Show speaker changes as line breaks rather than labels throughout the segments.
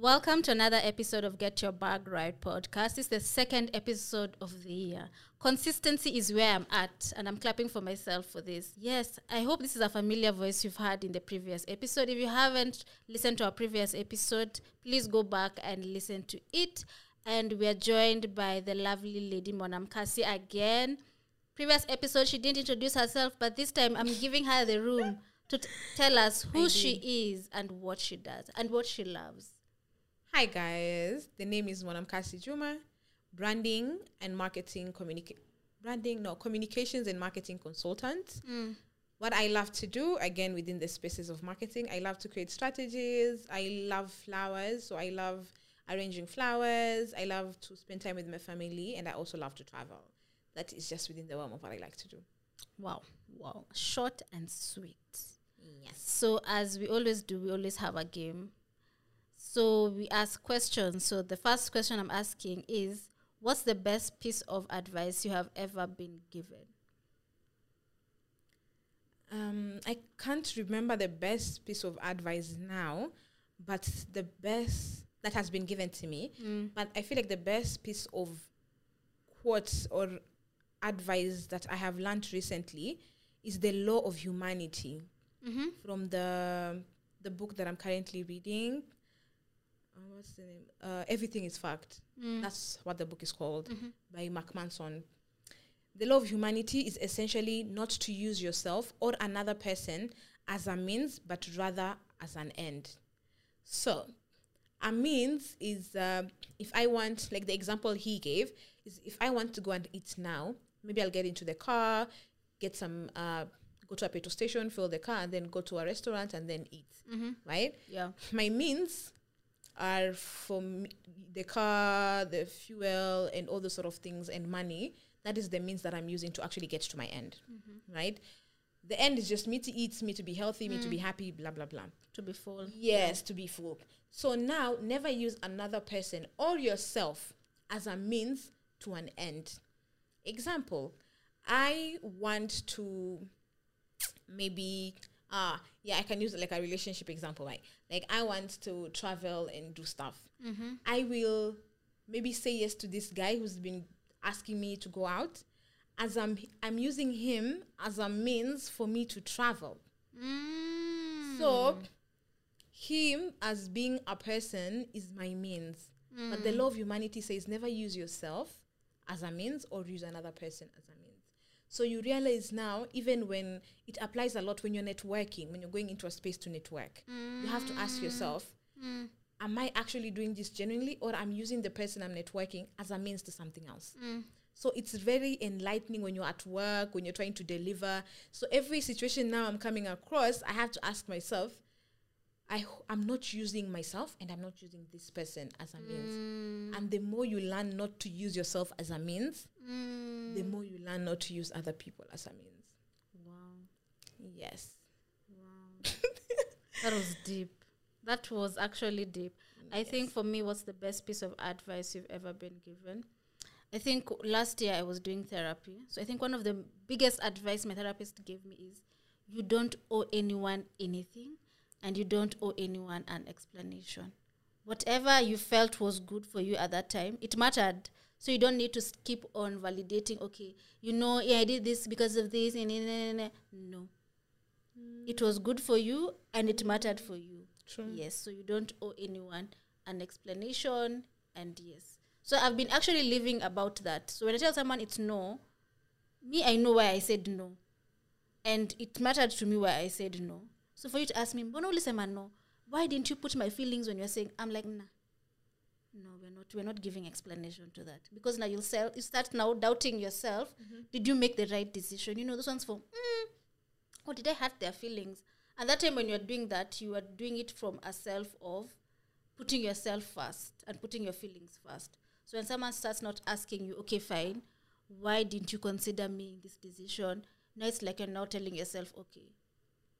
Welcome to another episode of Get Your Bag Right podcast. It's the second episode of the year. Consistency is where I'm at, and I'm clapping for myself for this. Yes, I hope this is a familiar voice you've heard in the previous episode. If you haven't listened to our previous episode, please go back and listen to it. And we are joined by the lovely lady Mwanamkasi again. Previous episode, she didn't introduce herself, but this time I'm giving her the room to t- tell us who she is and what she does and what she loves.
Hi guys, the name is Mwanamkasi Juma, branding and marketing communica- branding no communications and marketing consultant. Mm. What I love to do again within the spaces of marketing, I love to create strategies. I love flowers, so I love arranging flowers. I love to spend time with my family, and I also love to travel. That is just within the realm of what I like to do.
Wow, wow. Short and sweet.
Yes.
So, as we always do, we always have a game. So, we ask questions. So, the first question I'm asking is What's the best piece of advice you have ever been given?
Um, I can't remember the best piece of advice now, but the best that has been given to me. But I feel like the best piece of quotes or advice that I have learned recently is the law of humanity
Mm-hmm.
from the the book that I'm currently reading. Uh, what's the name? Uh, Everything is fact. That's what the book is called by Mark Manson. The law of humanity is essentially not to use yourself or another person as a means, but rather as an end. So, a means is uh, if I want, like the example he gave, is if I want to go and eat now, maybe I'll get into the car, get some, uh, go to a petrol station, fill the car, and then go to a restaurant and then eat, right?
Yeah.
my means are for me, the car, the fuel, and all those sort of things, and money. That is the means that I'm using to actually get to my end, mm-hmm. right? The end is just me to eat, me to be healthy, me to be mm. happy, blah blah blah.
To be full.
Yes, to be full. So now, never use another person or yourself as a means to an end. Example: I want to maybe ah yeah i can use like a relationship example right? Like i want to travel and do stuff. I will maybe say yes to this guy who's been asking me to go out as i'm i'm using him as a means for me to travel.
Mm.
so him as being a person is my means. But the law of humanity says never use yourself as a means or use another person as a means so you realize now even when it applies a lot when you're networking when you're going into a space to network you have to ask yourself mm. am i actually doing this genuinely or i'm using the person i'm networking as a means to something else? Mm. So it's very enlightening when you're at work, when you're trying to deliver. So every situation now I'm coming across, I have to ask myself, I h- I'm not using myself and I'm not using this person as a means. Mm. And the more you learn not to use yourself as a means, the more you learn not to use other people as a means.
Wow.
Yes.
Wow. that was deep. That was actually deep. I think for me, what's the best piece of advice you've ever been given? I think last year I was doing therapy. So I think one of the biggest advice my therapist gave me is you don't owe anyone anything and you don't owe anyone an explanation. Whatever you felt was good for you at that time, it mattered. So you don't need to keep on validating, okay, you know, yeah, I did this because of this. And, and, and, and. No. It was good for you and it mattered for you.
True.
Yes, so you don't owe anyone an explanation, and yes. So I've been actually living about that. So when I tell someone it's no, me, I know why I said no. And it mattered to me why I said no. So for you to ask me, Mbona ulisema no? Why didn't you put my feelings when you're saying, I'm like, nah. No, we're not. We're not giving explanation to that because now you'll sell. You start now doubting yourself. Did you make the right decision? You know, those ones for, mm, or did I hurt their feelings? And that time when you're doing that, you are doing it from a self of putting yourself first and putting your feelings first. So when someone starts not asking you, okay, fine, why didn't you consider me in this decision? Now it's like you're now telling yourself, okay,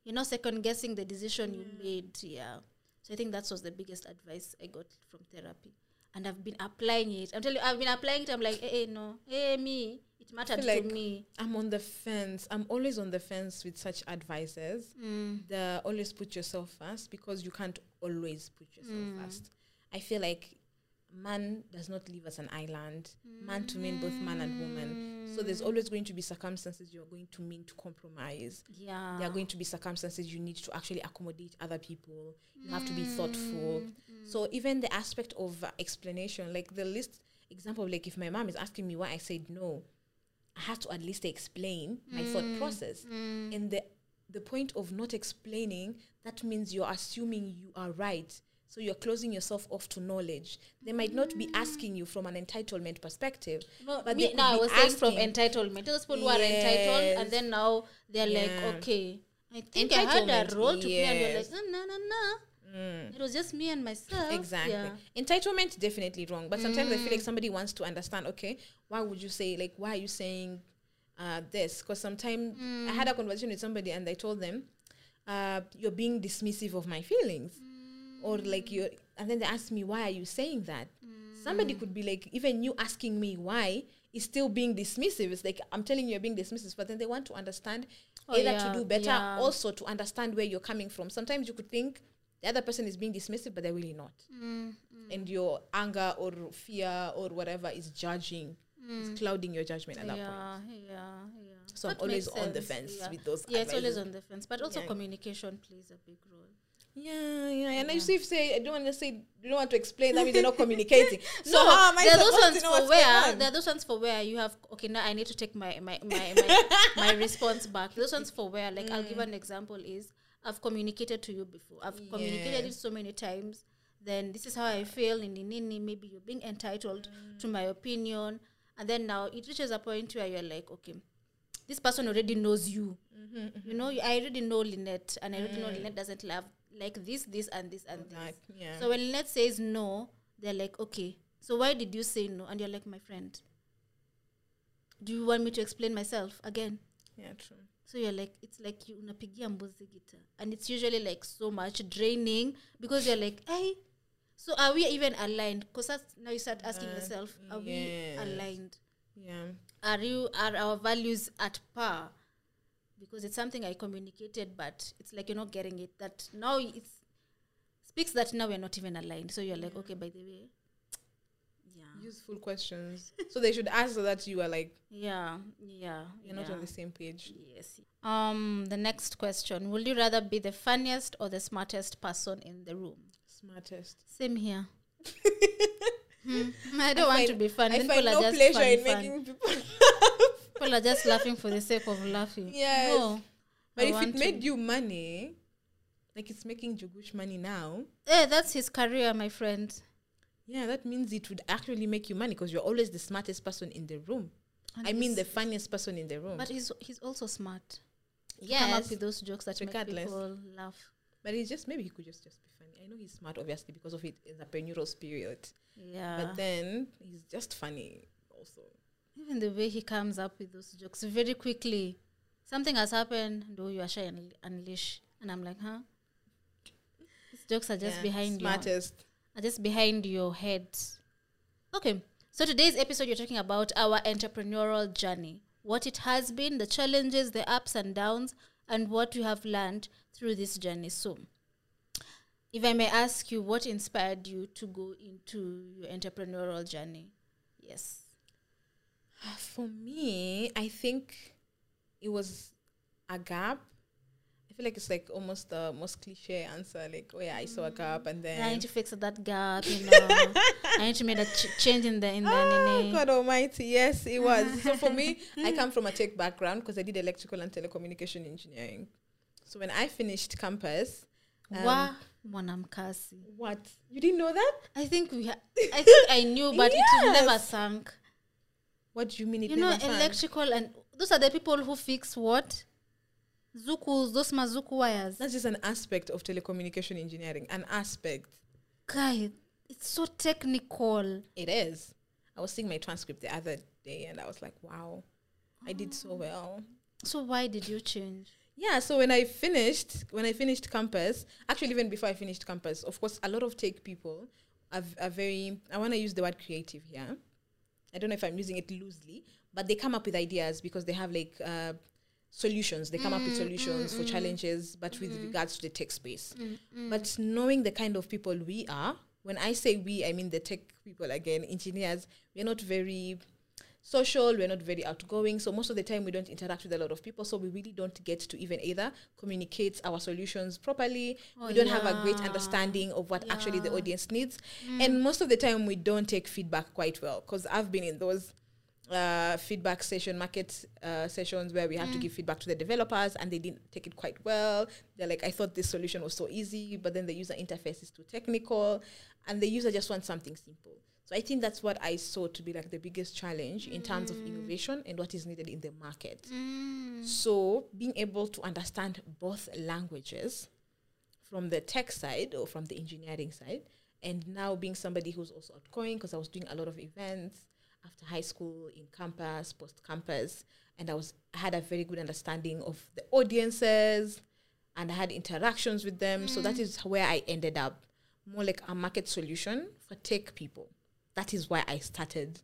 you're now second guessing the decision you made. Yeah. So I think that was the biggest advice I got from therapy. And I've been applying it. I'm telling you, I've been applying it. I'm like, hey, no, hey, me. It mattered
like
to me.
I'm on the fence. I'm always on the fence with such advices. Mm. The always put yourself first because you can't always put yourself mm. first. I feel like man does not live as an island. Man to mean both man and woman. So mm. there's always going to be circumstances you're going to mean to compromise.
Yeah.
There are going to be circumstances you need to actually accommodate other people. You have to be mm. thoughtful. Mm. So even the aspect of uh, explanation, like the list example, like if my mom is asking me why I said no, I have to at least explain my thought process. And the the point of not explaining, that means you're assuming you are right. So you're closing yourself off to knowledge. They might not be asking you from an entitlement perspective.
No,
but
me, now I was saying from entitlement. Those people who are entitled, and then now they're
Yeah.
like, okay, I think I had a role to play, and you're like, no, no, no, no. It was just me and myself.
Exactly.
Yeah.
Entitlement definitely wrong. But sometimes I feel like somebody wants to understand, okay, why would you say like why are you saying uh, this? Because sometimes I had a conversation with somebody and I told them, uh, you're being dismissive of my feelings. Or like you're and then they ask me, Why are you saying that? Somebody could be like, even you asking me why is still being dismissive. It's like I'm telling you you're being dismissive, but then they want to understand
Oh,
either
yeah,
to do better,
yeah.
also to understand where you're coming from. Sometimes you could think the other person is being dismissive, but they're really not.
Mm,
And your anger or fear or whatever is judging, is clouding your judgment at that point.
Mm. Yeah, yeah, yeah.
So I'm always on the fence
yeah.
with those.
Yeah, it's always on the fence, but also
Yeah.
communication plays a big role.
Yeah, yeah. And I see if you say I don't want to say you don't want to explain, that means you're not communicating. so
no,
how am I
there are those ones for where
on?
there are those ones for where you have okay now I need to take my my my my, my response back. Those ones for where like I'll give
Mm.
an example is I've communicated to you before. I've communicated it so many times. Then this is how I feel in the nini. Maybe you're being entitled to
Mm.
my opinion, and then now it reaches a point where you're like, okay, this person already knows you.
Mm-hmm,
You know, I already know Lynette, and I already know Lynette doesn't love like this, this, and this, and this.
That, yeah.
So when Lynette says no, they're like, okay, so why did you say no? And you're like, my friend, do you want me to explain myself again?
yeah, true.
So you're like, it's like you unapigia mbuzi guitar. And it's usually like so much draining because you're like, hey, so are we even aligned? Because that's now you start asking
Uh,
yourself, are we aligned?
Yeah.
Are you are our values at par? Because it's something I communicated, but it's like you're not getting it. That now it speaks that now we're not even aligned. So you're like, okay, by the way, yeah,
Useful questions. so they should ask so that you are like
yeah, yeah,
you're not
yeah.
on the same page.
Yes. Um, the next question: Would you rather be the funniest or the smartest person in the room?
Smartest.
Same here. Hmm. I don't want
find-
to be funny.
I find
people
no
are just
pleasure
funny,
in
fun.
making people
People are just laughing for the sake of laughing.
Yes.
No,
But
I
if it
to-
made you money, like it's making Njugush money now,
Yeah, that's his career, my friend.
yeah, that means it would actually make you money because you're always the smartest person in the room.
And
I mean, the funniest person in the room.
But he's he's also smart. to Come up with those jokes that
regardless.
make people laugh.
but he's just maybe he could just just be funny. I know he's smart, obviously, because of it entrepreneurial spirit.
Yeah.
But then he's just funny also.
Even the way he comes up with those jokes very quickly. Something has happened, do you are shy and unleash. And I'm like, huh? These jokes are just
Yeah,
behind you.
smartest.
are just behind your head. Okay, so today's episode, you're talking about our entrepreneurial journey, what it has been, the challenges, the ups and downs, and what you have learned through this journey. So, if I may ask you, what inspired you to go into your entrepreneurial journey? Yes.
For me, I think it was a gap. I feel like it's like almost the most cliche answer. Like, oh yeah, I saw a gap, and then.
I need to fix that gap, you know. I need to make a ch- change in the in the
Oh,
nene.
God Almighty, yes, it was. so for me, I come from a tech background because I did electrical and telecommunication engineering. So when I finished campus, um,
mwanamkasi.
what you didn't know that?
I think we. Ha- I think I knew, but it never sank.
What do you mean? It
You know, electrical and those are the people who fix what zukus, those mazuku wires.
That's just an aspect of telecommunication engineering. An aspect.
Guy, it's so technical.
It is. I was seeing my transcript the other day, and I was like, wow, I did so ah. well.
So why did you change?
Yeah, so when I finished, when I finished campus, actually even before I finished campus, of course, a lot of tech people are, are very. I want to use the word creative here. I don't know if I'm using it loosely, but they come up with ideas because they have like uh, solutions. They come up with mm, solutions for mm, mm. challenges, but with regards to the tech space. But knowing the kind of people we are, when I say we, I mean the tech people again, engineers. We're not very social. We're not very outgoing. So most of the time we don't interact with a lot of people. So we really don't get to even either communicate our solutions properly.
Oh,
we don't have a great understanding of what actually the audience needs. And most of the time we don't take feedback quite well because I've been in those uh, feedback session market uh, sessions where we have to give feedback to the developers and they didn't take it quite well they're like i thought this solution was so easy but then the user interface is too technical and the user just wants something simple so i think that's what i saw to be like the biggest challenge in terms of innovation and what is needed in the market
Mm.
so being able to understand both languages from the tech side or from the engineering side, and now being somebody who's also outgoing because I was doing a lot of events after high school, in campus, post campus, and I was I had a very good understanding of the audiences, and I had interactions with them. So that is where I ended up, more like a market solution for tech people. That is why I started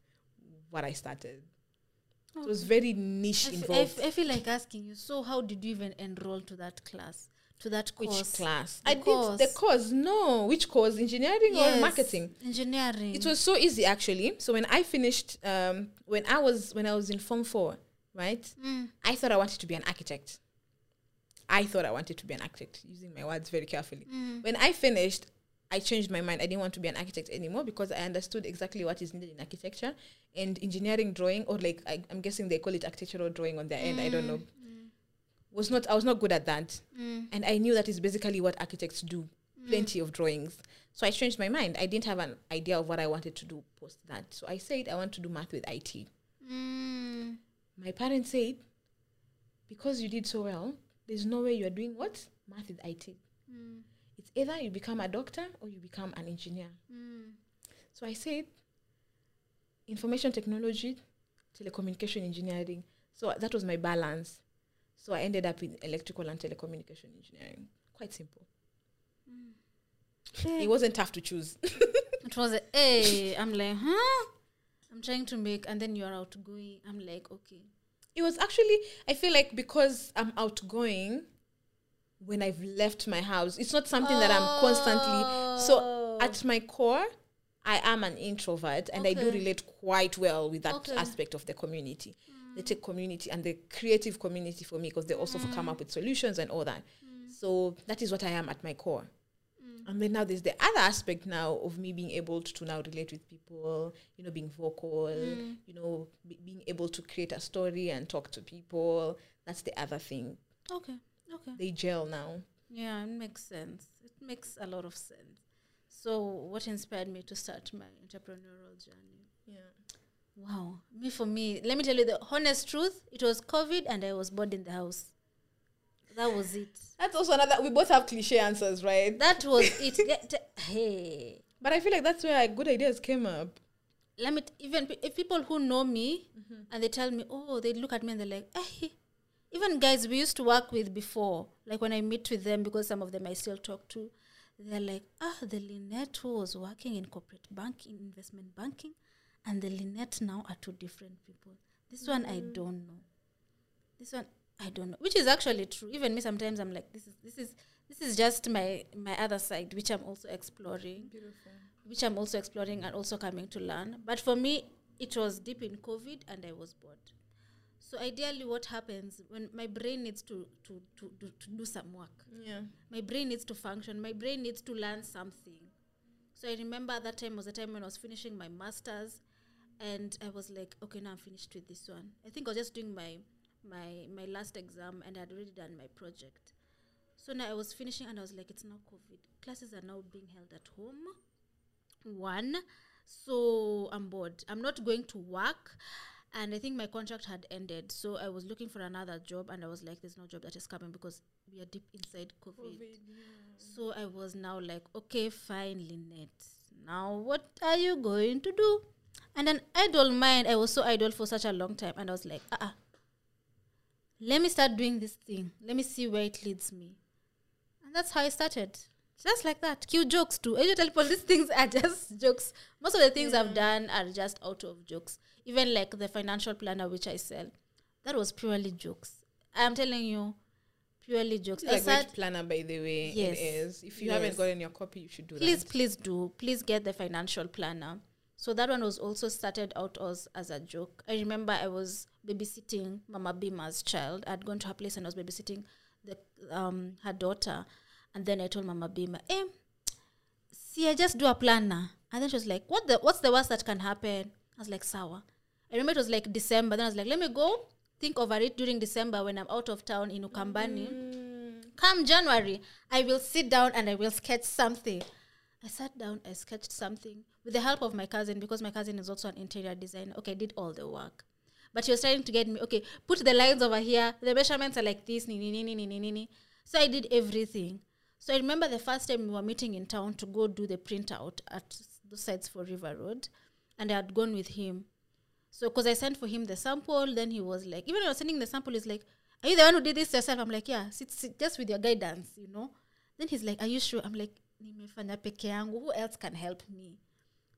what I started. So it was very niche
I
involved.
I feel like asking you. So how did you even enroll to that class? To that course?
Which
course?
class?
The
I did the
course.
course. No, which course? Engineering
Yes,
or marketing?
Engineering.
It was so easy actually. So when I finished, um, when I was when I was in Form Four, right?
Mm.
I thought I wanted to be an architect. I thought I wanted to be an architect, using my words very carefully.
Mm.
When I finished, I changed my mind. I didn't want to be an architect anymore because I understood exactly what is needed in architecture and engineering drawing, or like I, I'm guessing they call it architectural drawing on their end. I don't know. Was not I was not good at that,
Mm.
and I knew that is basically what architects do. Plenty of drawings. So I changed my mind. I didn't have an idea of what I wanted to do post that. So I said I want to do math with IT.
Mm.
My parents said, because you did so well, there's no way you're doing what? Math with IT.
Mm.
It's either you become a doctor or you become an engineer.
Mm.
So I said, information technology, telecommunication engineering. So that was my balance. So I ended up in electrical and telecommunication engineering. Quite simple. It wasn't tough to choose.
It was a hey. I'm like, huh? I'm trying to make, and then you're outgoing. I'm like, okay.
It was actually, I feel like because I'm outgoing, when I've left my house, it's not something that I'm constantly. So
Oh.
at my core, I am an introvert and I do relate quite well with that
Okay.
aspect of the community, the tech community and the creative community for me because they also mm. come up with solutions and all that. Mm. So that is what I am at my core. Mm. And then now there's the other aspect now of me being able to, to now relate with people, you know, being vocal, you know, be, being able to create a story and talk to people. That's the other thing.
okay, okay.
They gel now.
Yeah, it makes sense. It makes a lot of sense. So, what inspired me to start my entrepreneurial journey?
Yeah.
Wow, me for me, let me tell you the honest truth. It was COVID, and I was bored in the house. That was it.
That's also another. We both have cliche answers, right?
That was it. Get- hey,
But I feel like that's where good ideas came up.
let me t- even pe- if people who know me and they tell me, oh, they look at me and they're like, eh. Even guys we used to work with before, like when I meet with them, because some of them I still talk to, they're like, ah, the Lynette who was working in corporate banking, investment banking, and the Lynette now are two different people. This one I don't know. This one I don't know, which is actually true. Even me, sometimes I'm like, this is this is this is just my my other side, which I'm also exploring
Beautiful.
which I'm also exploring and also coming to learn. But for me, it was deep in COVID and I was bored. So ideally, what happens when my brain needs to to, to, to, to do some work?
Yeah.
My brain needs to function. My brain needs to learn something. So I remember that time was the time when I was finishing my masters, and I was like, okay, now I'm finished with this one. I think I was just doing my my my last exam, and I had already done my project. So now I was finishing, and I was like, it's now COVID. Classes are now being held at home. One, so I'm bored. I'm not going to work. And I think my contract had ended. So I was looking for another job and I was like, there's no job that is coming because we are deep inside COVID. So I was now like, okay, fine, Lynette. Now what are you going to do? And an idle mind, I was so idle for such a long time. And I was like, uh uh Let me start doing this thing. Let me see where it leads me. And that's how I started. Just like that. Cue jokes too. I usually tell people these things are just jokes. Most of the things I've done are just out of jokes. Even like the financial planner which I sell. That was purely jokes. I'm telling you, purely jokes.
It's
I
a
said,
great planner, by the way.
Yes.
It is. If you
Yes.
haven't gotten your copy, you should do
please,
that.
please do. Please get the financial planner. So that one was also started out as, as a joke. I remember I was babysitting Mama Bima's child. I'd gone to her place and I was babysitting the um her daughter. And then I told Mama Bima, eh, see, I just do a planner. And then she was like, What the what's the worst that can happen? I was like, Sour. I remember it was like December. Then I was like, let me go think over it during December when I'm out of town in Ukambani. Come January, I will sit down and I will sketch something. I sat down, I sketched something with the help of my cousin because my cousin is also an interior designer. Okay, I did all the work. But she was trying to get me, okay, put the lines over here. The measurements are like this. Ni, ni, ni, ni, ni, ni, ni, ni. So I did everything. So I remember the first time we were meeting in town to go do the printout at the sites for River Road. And I had gone with him. So, because I sent for him the sample, then he was like, even when I was sending the sample, he's like, Are you the one who did this yourself? I'm like, Yeah, sit, sit just with your guidance, you know? Then he's like, Are you sure? I'm like, peke yangu. Who else can help me?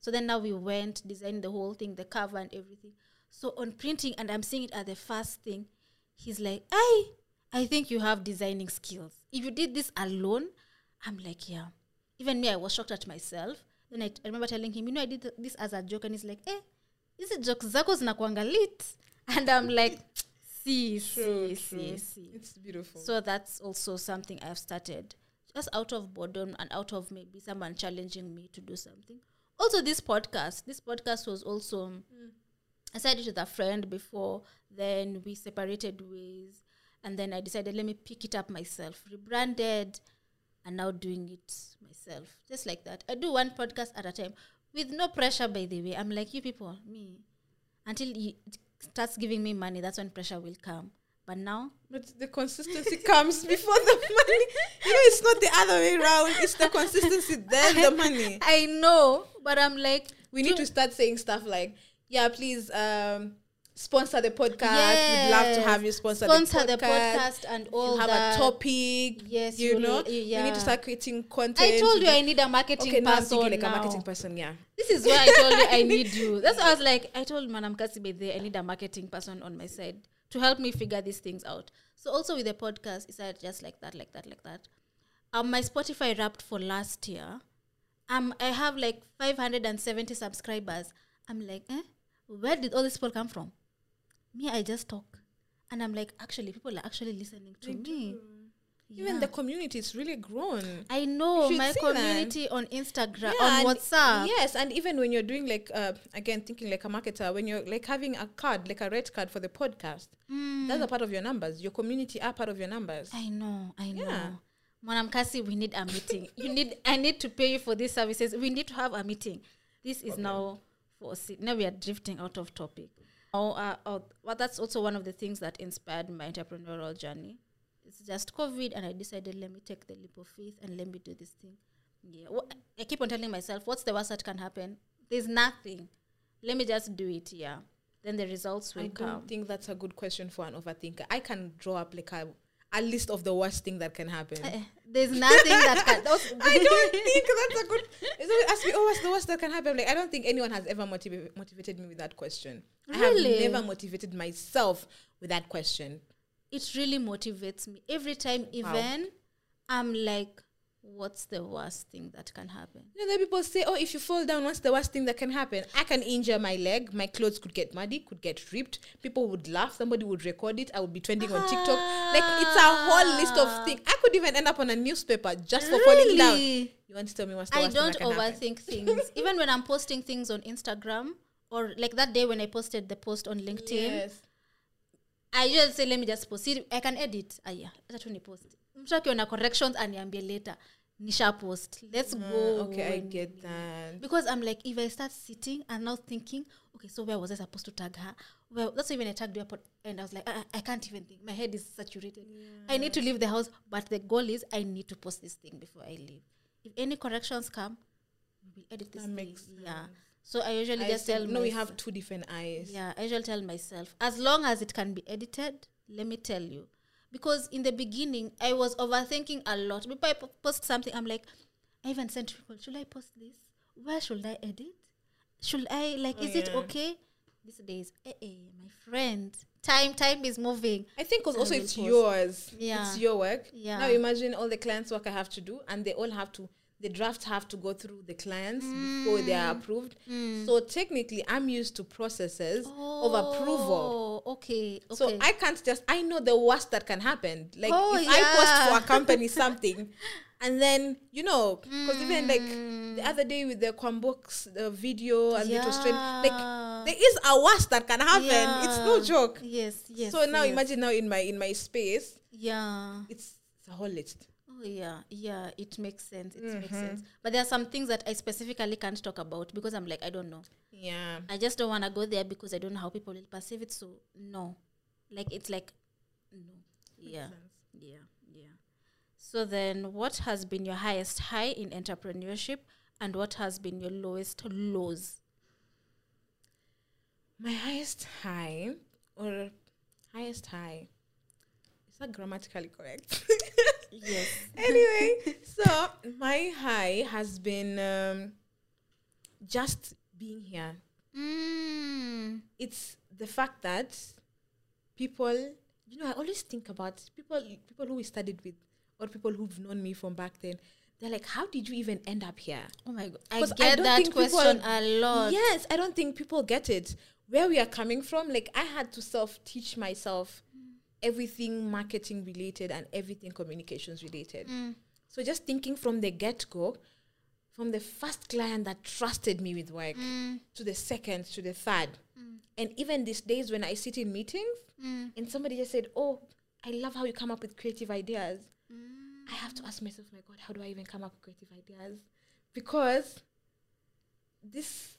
So then now we went, designed the whole thing, the cover and everything. So on printing, and I'm seeing it as the first thing, he's like, I, I think you have designing skills. If you did this alone, I'm like, yeah. Even me, I was shocked at myself. Then I, I remember telling him, you know, I did th- this as a joke, and he's like, eh, hizi jokes zako zinakuanga lit. And I'm like, see,
True,
see,
true.
see, see.
It's beautiful.
So that's also something I've started just out of boredom and out of maybe someone challenging me to do something. Also, this podcast. This podcast was also, I started it with a friend before, then we separated ways. And then I decided, let me pick it up myself, rebranded, and now doing it myself. Just like that. I do one podcast at a time with no pressure, by the way. I'm like, you people, me. Until it starts giving me money, that's when pressure will come. But now,
But the consistency comes before the money. You know, it's not the other way around. It's the consistency, then the money.
I know, but I'm like,
We need to start saying stuff like, yeah, please um, sponsor the podcast. We'd love to have you sponsor,
sponsor
the
the
podcast.
podcast and all
you have
that.
a topic.
Yes,
you know,
y-
we need to start creating content.
I told you I need a marketing person.
okay, now I'm thinking like
now.
a marketing person. Yeah,
This is why I told you I need you. That's why I was like, I told Manam Kasibe there, I need a marketing person on my side to help me figure these things out. So also with the podcast, it's just like that, like that, like that. Um, my Spotify wrapped for last year. Um, I have like 570 subscribers. I'm like, eh, where did all these people come from? Me, I just talk, and I'm like, actually, people are actually listening to me.
even
Yeah.
the community is really grown.
I know my
see that.
community on Instagram,
Yeah,
on WhatsApp.
Yes, and even when you're doing like uh, again thinking like a marketer, when you're like having a card, like a red card for the podcast, that's a part of your numbers. Your community are part of your numbers.
I know, I know.
Yeah.
Mwanamkasi, we need a meeting. you need, I need to pay you for these services. We need to have a meeting. This is now for now we are drifting out of topic. Oh, uh, oh, well, that's also one of the things that inspired my entrepreneurial journey. It's just COVID, and I decided let me take the leap of faith and let me do this thing. Yeah, wha- I keep on telling myself, what's the worst that can happen? There's nothing. Let me just do it. Yeah, then the results will
I
come.
don't think that's a good question for an overthinker. I can draw up like a, a list of the worst thing that can happen.
Eh, There's nothing that can.
I don't think that's a good. Always ask me, oh, what's the worst that can happen? Like, I don't think anyone has ever motiva- motivated me with that question. I have never motivated myself with that question.
it really motivates me every time even i'm like what's the worst thing that can happen
You know, people say, oh, if you fall down, what's the worst thing that can happen? I can injure my leg. My clothes could get muddy, could get ripped. People would laugh. Somebody would record it. I would be trending on TikTok. Like, it's a whole list of things. I could even end up on a newspaper just for falling down.
Really?
You want to tell me what's the
i
worst thing
don't
that can happen?
overthink things even when i'm posting things on instagram or like that day when i posted the post on linkedin
Yes.
i just say let me just post it i can edit Ah, yeah, that's when ni post mtu akiona corrections aniambie later nisha post let's ah, go
Okay, I get that.
because I'm like, if I start sitting and now thinking, okay, so where was I supposed to tag her? Well, that's why when I tagged you up, and I was like, I, I can't even think. My head is saturated. I need to leave the house, but the goal is I need to post this thing before I leave. If any corrections come, we edit this
That
thing. Yeah. So I usually
I
just tell
no, we have two different eyes.
yeah, I usually tell myself, as long as it can be edited, let me tell you. Because in the beginning, I was overthinking a lot. Before I post something, I'm like, I even sent people, should I post this? Where should I edit? Should I, like,
Oh,
is it okay? these days, eh, eh, my friend, time time is moving.
I think because also it's
pause.
yours.
Yeah.
It's your work.
Yeah.
Now imagine all the clients' work I have to do, and they all have to. The drafts have to go through the clients before they are approved. So technically, I'm used to processes of approval.
Oh, okay. Okay.
So I can't just. I know the worst that can happen. Like
Oh,
if I post for a company something, and then you know, because even like
Mm.
the other day with the Quambooks, the video and it was trending, like there is a worst that can happen. It's no joke.
Yes, yes.
so now
yes.
imagine now in my in my space,
Yeah.
it's, it's a whole list.
Oh yeah, yeah. It makes sense. It makes
Mm-hmm.
sense. But there are some things that I specifically can't talk about because I'm like I don't know.
Yeah.
I just don't want to go there because I don't know how people will perceive it. So no, like it's like no. Yeah, yeah, yeah. So then, what has been your highest high in entrepreneurship, and what has been your lowest lows?
My highest high or highest high. Is that grammatically correct?
Yes.
anyway, so my high has been um, just being here.
Mm.
It's the fact that people, you know, I always think about people, people who we studied with, or people who've known me from back then. They're like, "How did you even end up here?"
Oh my god, I get
don't
that
think people-
question a lot.
Yes, I don't think people get it. Where we are coming from, like I had to self teach myself everything marketing related and everything communications related.
Mm.
So just thinking from the get go, from the first client that trusted me with work
Mm.
to the second to the third. And even these days when I sit in meetings
Mm.
and somebody just said, Oh, I love how you come up with creative ideas.
Mm.
I have to ask myself, my God, how do I even come up with creative ideas? Because this,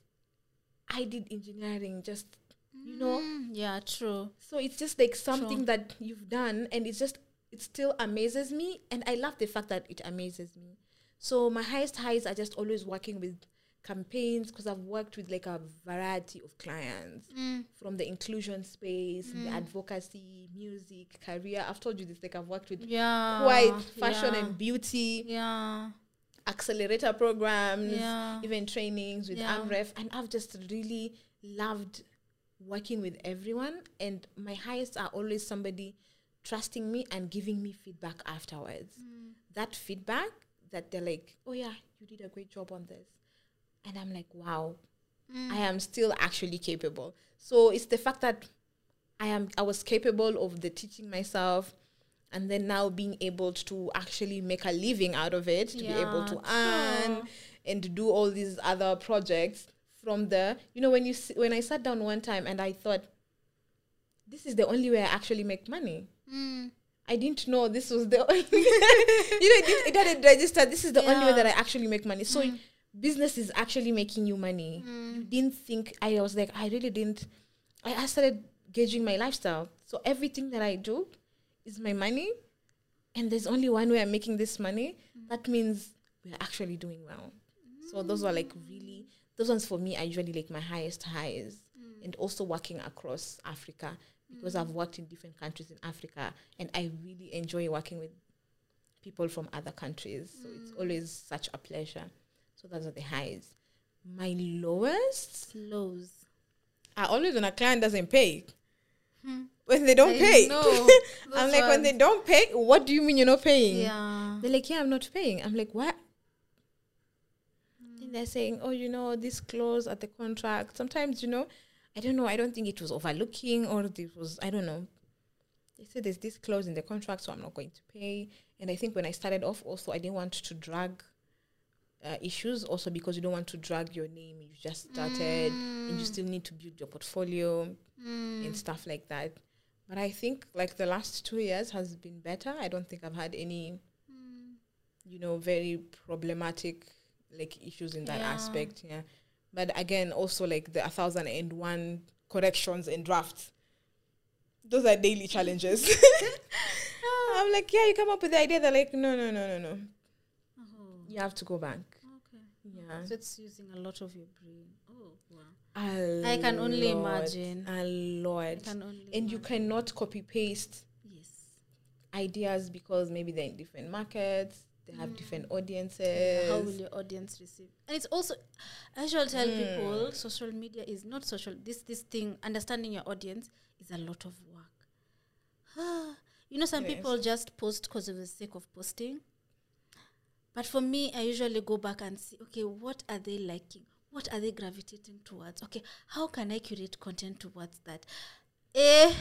I did engineering just, you know,
Mm, yeah, true.
so it's just like something that you've done and it's just, it still amazes me. And I love the fact that it amazes me. So my highest highs are just always working with campaigns because I've worked with like a variety of clients
Mm.
from the inclusion space, the advocacy, music, career. I've told you this, like I've worked with
Yeah,
quite fashion
yeah.
and beauty,
yeah,
accelerator programs,
Yeah.
even trainings with
Yeah.
AMREF. And I've just really loved working with everyone. And my highest are always somebody trusting me and giving me feedback afterwards.
Mm.
That feedback that they're like, oh, yeah, you did a great job on this. And I'm like, wow,
Mm.
I am still actually capable. So it's the fact that I am I was capable of the teaching myself and then now being able to actually make a living out of it, to be able to earn
true.
and to do all these other projects from the you know when you when I sat down one time and I thought this is the only way I actually make money.
Mm.
I didn't know this was the only you know it, didn't, it hadn't registered this is the only way that I actually make money. So hmm. business is actually making you money. Hmm. You didn't think I was like I really didn't I, I started gauging my lifestyle. So everything that I do is my money and there's only one way I'm making this money. Hmm. That means we're actually doing well. So those were like really those ones for me are usually like my highest highs. And also working across Africa because I've worked in different countries in Africa and I really enjoy working with people from other countries. So it's always such a pleasure. So those are the highs. My lowest
Lows.
are always when a client doesn't pay. When they don't
I
pay. I'm like, when they don't pay, what do you mean you're not paying?
Yeah.
They're like, yeah, I'm not paying. I'm like, what? They're saying, oh, you know, this clause at the contract. Sometimes, you know, I don't know. I don't think it was overlooking or it was, I don't know. They said there's this clause in the contract, so I'm not going to pay. And I think when I started off, also, I didn't want to drag uh, issues, also because you don't want to drag your name. You just started and you mm. still need to build your portfolio and mm. stuff like that. But I think like the last two years has been better. I don't think I've had any, mm. you know, very problematic like issues in that
Yeah.
aspect. Yeah. But again, also like the thousand and one corrections and drafts. Those are daily challenges. I'm like, yeah, you come up with the idea. They're like, no, no, no, no, no.
Oh,
You have to go back.
okay.
Yeah.
So it's using a lot of your brain. Oh, wow.
A
I can only
lot,
imagine.
A lot.
I can only
and you cannot copy paste
Yes.
ideas because maybe they're in different markets, they have different audiences.
How will your audience receive? And it's also, I usually tell people, social media is not social. This this thing, understanding your audience, is a lot of work. you know, some
is.
people just post because of the sake of posting. But for me, I usually go back and see, okay, what are they liking? What are they gravitating towards? Okay, how can I curate content towards that? Eh,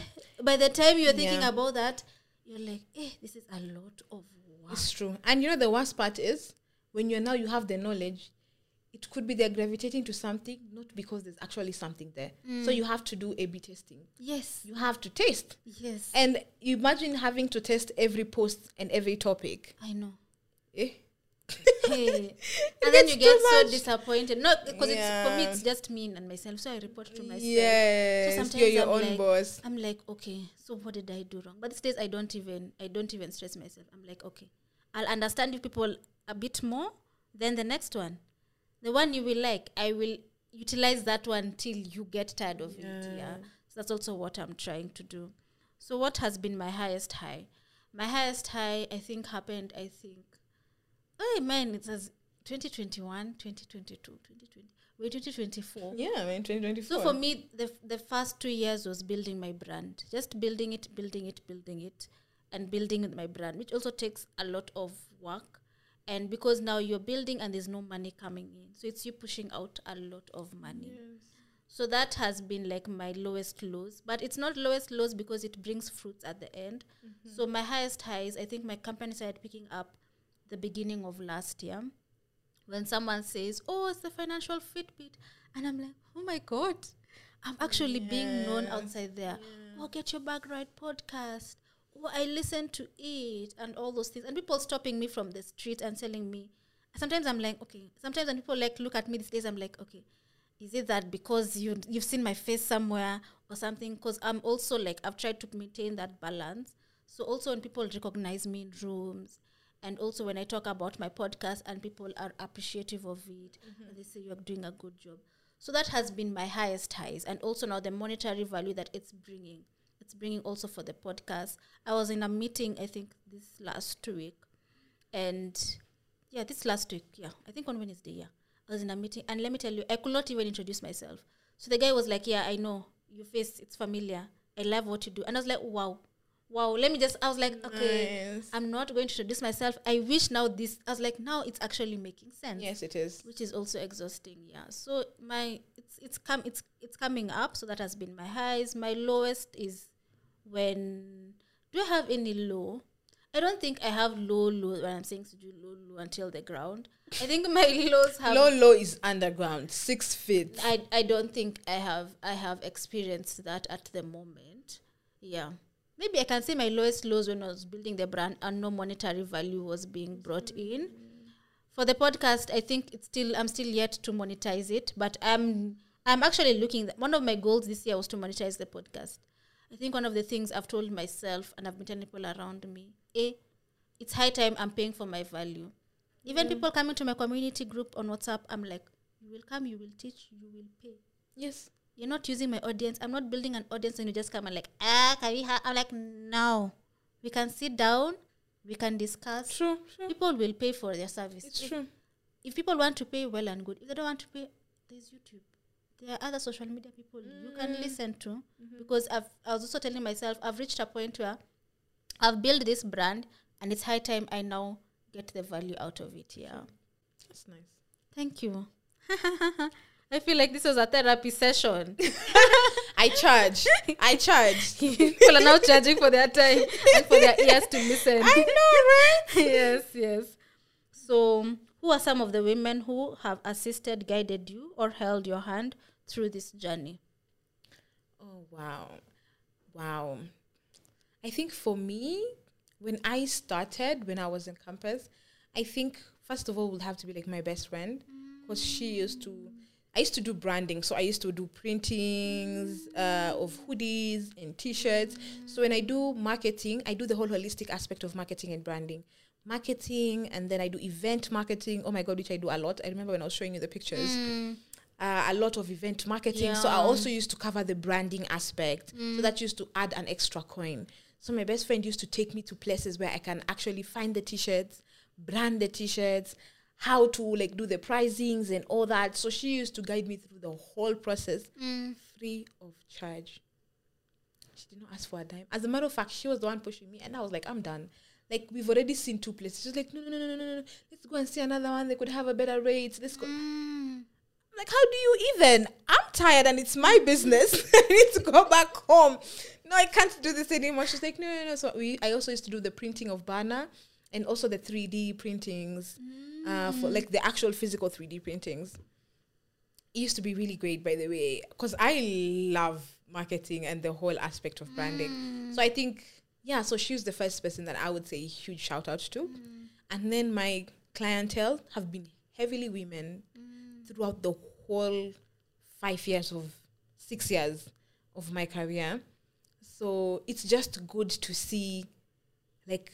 by the time you're thinking
Yeah.
about that, you're like, eh, this is a lot of work.
It's true. And you know the worst part is when you're now you have the knowledge, it could be they're gravitating to something not because there's actually something there. So you have to do A B testing.
Yes,
You have to taste.
yes.
And you imagine having to test every post and every topic.
I know.
Eh?
Hey. and then you get so
much.
disappointed. No, because it's for me it's just me and myself. So I report to myself.
Yes,
sometimes
you're your
I'm
own
like-
boss.
I'm like, okay, so what did I do wrong? But these days I don't even I don't even stress myself. I'm like, okay. I'll understand you people a bit more than the next one. The one you will like, I will utilize that one till you get tired of it. Yeah.
Yeah.
So that's also what I'm trying to do. So what has been my highest high? My highest high I think happened I think Oh man, it says 2021, 2022, 2020. Wait, 2024.
Yeah, I mean 2024.
So for me, the the first two years was building my brand, just building it, building it, building it, and building my brand, which also takes a lot of work. And because now you're building and there's no money coming in, so it's you pushing out a lot of money. Yes. So that has been like my lowest lows, but it's not lowest lows because it brings fruits at the end. Mm-hmm. So my highest highs, I think my company started picking up the beginning of last year when someone says, "Oh, it's the financial Fitbit," and I'm like, "Oh my god, I'm actually being known outside there." Oh, get your bag right podcast. Oh, I listen to it and all those things, and people stopping me from the street and telling me. Sometimes I'm like, okay. Sometimes when people like look at me these days, I'm like, okay, is it that because you you've seen my face somewhere or something? Because I'm also like I've tried to maintain that balance. So also when people recognize me in rooms, and also when I talk about my podcast and people are appreciative of it, mm-hmm. and they say you're doing a good job. So that has been my highest highs, and also now the monetary value that it's bringing. It's bringing also for the podcast. I was in a meeting, I think this last week, and yeah, this last week, yeah, I think on Wednesday, yeah, I was in a meeting, and let me tell you, I could not even introduce myself. So the guy was like, "Yeah, I know your face; it's familiar. I love what you do," and I was like, "Wow, wow." Let me just. I was like, "Okay,
Nice.
I'm not going to introduce myself. I wish now this." I was like, "Now it's actually making sense."
Yes, it is.
which is also exhausting yeah so my it's it's come it's it's coming up so that has been my highs my lowest is when do i have any low i don't think i have low low when i'm saying to do low low until the ground i think my lows have
Low low is underground, six feet.
I, I don't think I have I have experienced that at the moment. Yeah. Maybe I can say my lowest lows when I was building the brand and no monetary value was being brought in. For the podcast, I think it's still I'm still yet to monetize it, but I'm I'm actually looking one of my goals this year was to monetize the podcast. I think one of the things I've told myself and I've been telling people around me, A, it's high time I'm paying for my value. Even people coming to my community group on WhatsApp, I'm like, you will come, you will teach, you will pay.
Yes.
You're not using my audience. I'm not building an audience and you just come and like, ah, can we have? I'm like, no. We can sit down, we can discuss.
True, true.
People will pay for their service.
It's
if,
true.
if people want to pay, well and good. If they don't want to pay, there's YouTube. There are other social media people you can
Mm.
listen to because I've I was also telling myself I've reached a point where I've built this brand and it's high time I now get the value out of it. Yeah.
That's nice.
Thank you. I feel like this was a therapy session.
I charge. I charge.
People are now charging for their time and for their ears to listen.
I know, right?
yes, yes. So, who are some of the women who have assisted, guided you, or held your hand through this journey?
Oh wow. Wow. I think for me, when I started, when I was in campus, I think first of all would have to be like my best friend because she used to I used to do branding, so I used to do printings uh, of hoodies and t-shirts. So when I do marketing, I do the whole holistic aspect of marketing and branding. Marketing, and then I do event marketing. Oh my god, which I do a lot. I remember when I was showing you the pictures uh, a lot of event marketing. So I also used to cover the branding aspect. So that used to add an extra coin. So my best friend used to take me to places where I can actually find the t-shirts, brand the t-shirts, how to like do the pricings and all that. So she used to guide me through the whole process
Mm.
free of charge. She did not ask for a dime. As a matter of fact, she was the one pushing me, and I was like, I'm done. Like we've already seen two places. She's like, no, no, no, no, no, no, no. Let's go and see another one. They could have a better rate. Let's go.
Mm.
Like, how do you even? I'm tired, and it's my business. I need to go back home. No, I can't do this anymore. She's like, no, no, no. So we, I also used to do the printing of banner, and also the 3D printings, uh, for mm. like the actual physical 3D printings it used to be really great by the way because i love marketing and the whole aspect of branding. Mm. So i think yeah so she was the first person that i would say huge shout out to. Mm. And then my clientele have been heavily women throughout the whole five years of six years of my career. So it's just good to see like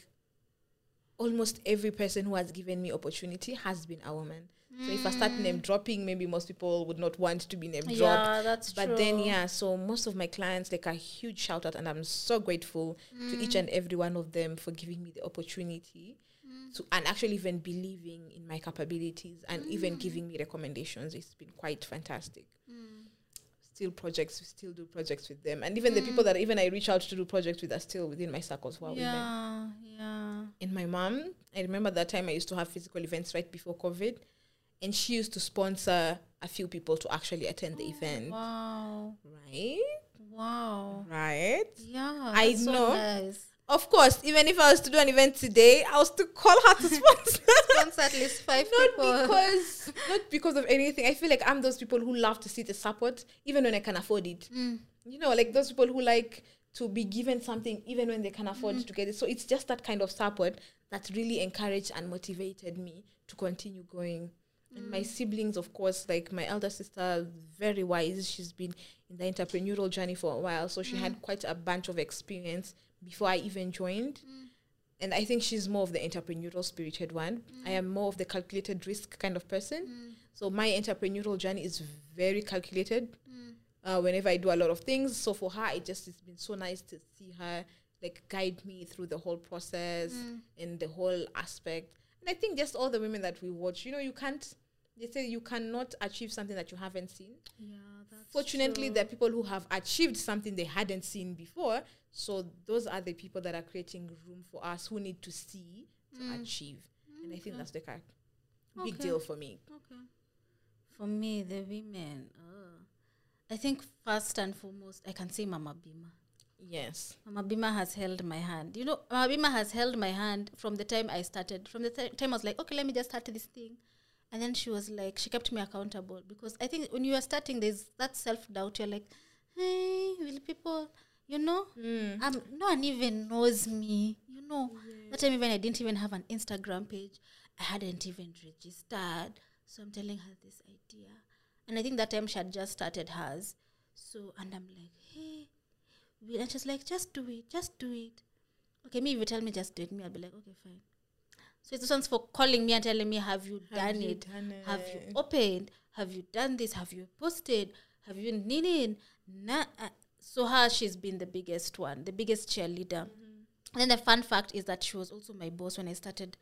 almost every person who has given me opportunity has been a woman so if I start mm. name dropping, maybe most people would not want to be name dropped.
Yeah, that's
But
true.
then yeah, so most of my clients like a huge shout out and I'm so grateful to each mm. and every one of them for giving me the opportunity mm. to and actually even believing in my capabilities and even giving me recommendations. It's been quite fantastic. Still projects, we still do projects with them. And even the people mm. that even I reach out to do projects with are still within my circles who are women.
yeah, yeah.
And my mom, I remember that time I used to have physical events right before COVID. And she used to sponsor a few people to actually attend the oh, event.
Wow,
Right?
wow.
Right?
Yeah,
I
that's so
know.
nice.
Of course, even if I was to do an event today, I was to call her to sponsor.
Sponsor at least five
not
people.
because not because of anything. I feel like I'm those people who love to see the support even when I can afford it.
Mm.
You know, like those people who like to be given something even when they can afford mm. to get it. So it's just that kind of support that really encouraged and motivated me to continue going. And my mm. siblings, of course, like my elder sister, very wise. She's been in the entrepreneurial journey for a while, so she had mm. quite a bunch of experience before I even joined. Mm. And I think she's more of the entrepreneurial spirited one. I mm. am more of the calculated risk kind of person. Mm. So my entrepreneurial journey is very calculated. Uh, whenever I do a lot of things, so for her, it just has been so nice to see her like guide me through the whole process and the whole aspect. And I think just all the women that we watch, you know, you can't. They say you cannot achieve something that you haven't seen.
Yeah, that's
Fortunately,
true.
there are people who have achieved something they hadn't seen before. So those are the people that are creating room for us who need to see to achieve. And I think that's the big
Okay.
deal for me.
Okay. For me, the women, uh, I think first and foremost, I can say Mama Bima.
Yes.
Mama Bima has held my hand. You know, Mama Bima has held my hand from the time I started. From the ti- time I was like, okay, let me just start this thing. And then she was like, she kept me accountable because I think when you are starting, there's that self doubt. You're like, hey, will people, you know,
Mm.
um, no one even knows me. You know, that time even I didn't even have an Instagram page. I hadn't even registered. So I'm telling her this idea. And I think that time she had just started hers. So, and I'm like, hey, and she's like, just do it, just do it. Okay, me, if you tell me just do it, me, I'll be like, okay, fine. So it's one's for calling me and telling me, have you
Have
done
you
it?
done
Have you opened? Have you done this? Have you posted? Have you knitted? Nah. uh, So her, she's been the biggest one, the biggest cheerleader. And then the fun fact is that she was also my boss when I started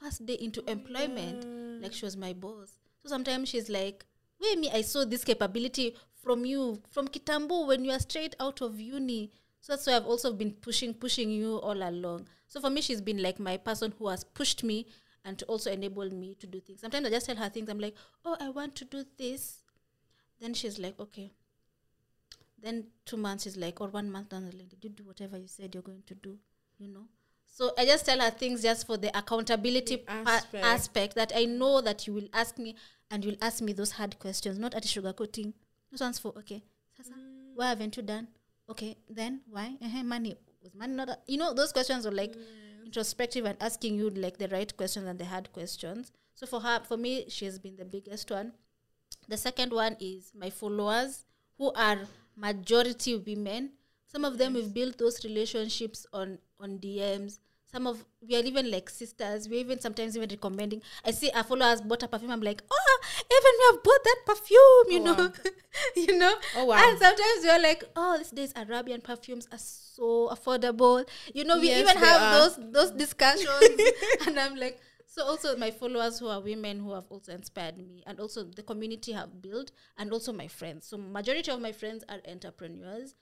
first day into employment. Like she was my boss. So sometimes she's like, wait me, I saw this capability from you, from Kitambo when you are straight out of uni. So that's why I've also been pushing, pushing you all along. So for me, she's been like my person who has pushed me and to also enable me to do things. Sometimes I just tell her things. I'm like, oh, I want to do this. Then she's like, okay. Then two months is like, or one month down the line, did you do whatever you said you're going to do? You know? So I just tell her things just for the accountability
The
pa-
aspect.
aspect that I know that you will ask me and you'll ask me those hard questions, not at sugarcoating. This one's for, okay, Sasa, why haven't you done? Okay, then why? uh money. Was money not, a-" you know, those questions were like mm. introspective and asking you like the right questions and the hard questions. So for her, for me, she has been the biggest one. The second one is my followers who are majority women. Some of them we've built those relationships on on DMs. Some of we are even like sisters. We're even sometimes even recommending. I see our followers bought a perfume. I'm like, oh, even we have bought that perfume. You
Oh,
know, you know.
Oh, wow.
And sometimes we're like, oh, these days Arabian perfumes are so affordable. You know, we
Yes,
even have
are.
those those discussions, and I'm like. So also my followers who are women who have also inspired me and also the community have built and also my friends. So majority of my friends are entrepreneurs.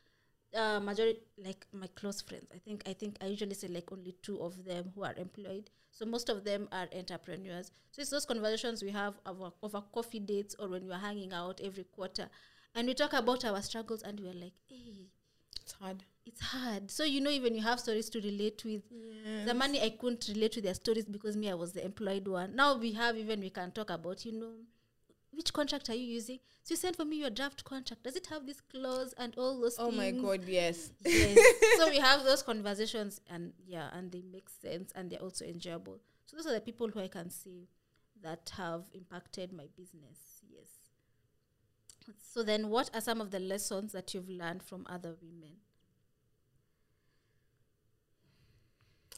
Uh, majority like my close friends. I think I think I usually say like only two of them who are employed. So most of them are entrepreneurs. So it's those conversations we have over, over coffee dates or when we're hanging out every quarter. And we talk about our struggles and we're like, hey,
It's hard.
it's hard. So you know even you have stories to relate with. The money I couldn't relate to their stories because me I was the employed one. Now we have even we can talk about you know which contract are you using? So you sent for me your draft contract. Does it have this clause and all those
Oh my god, yes.
Yes. so we have those conversations and yeah, and they make sense and they're also enjoyable. So those are the people who I can see that have impacted my business. Yes. So then what are some of the lessons that you've learned from other women?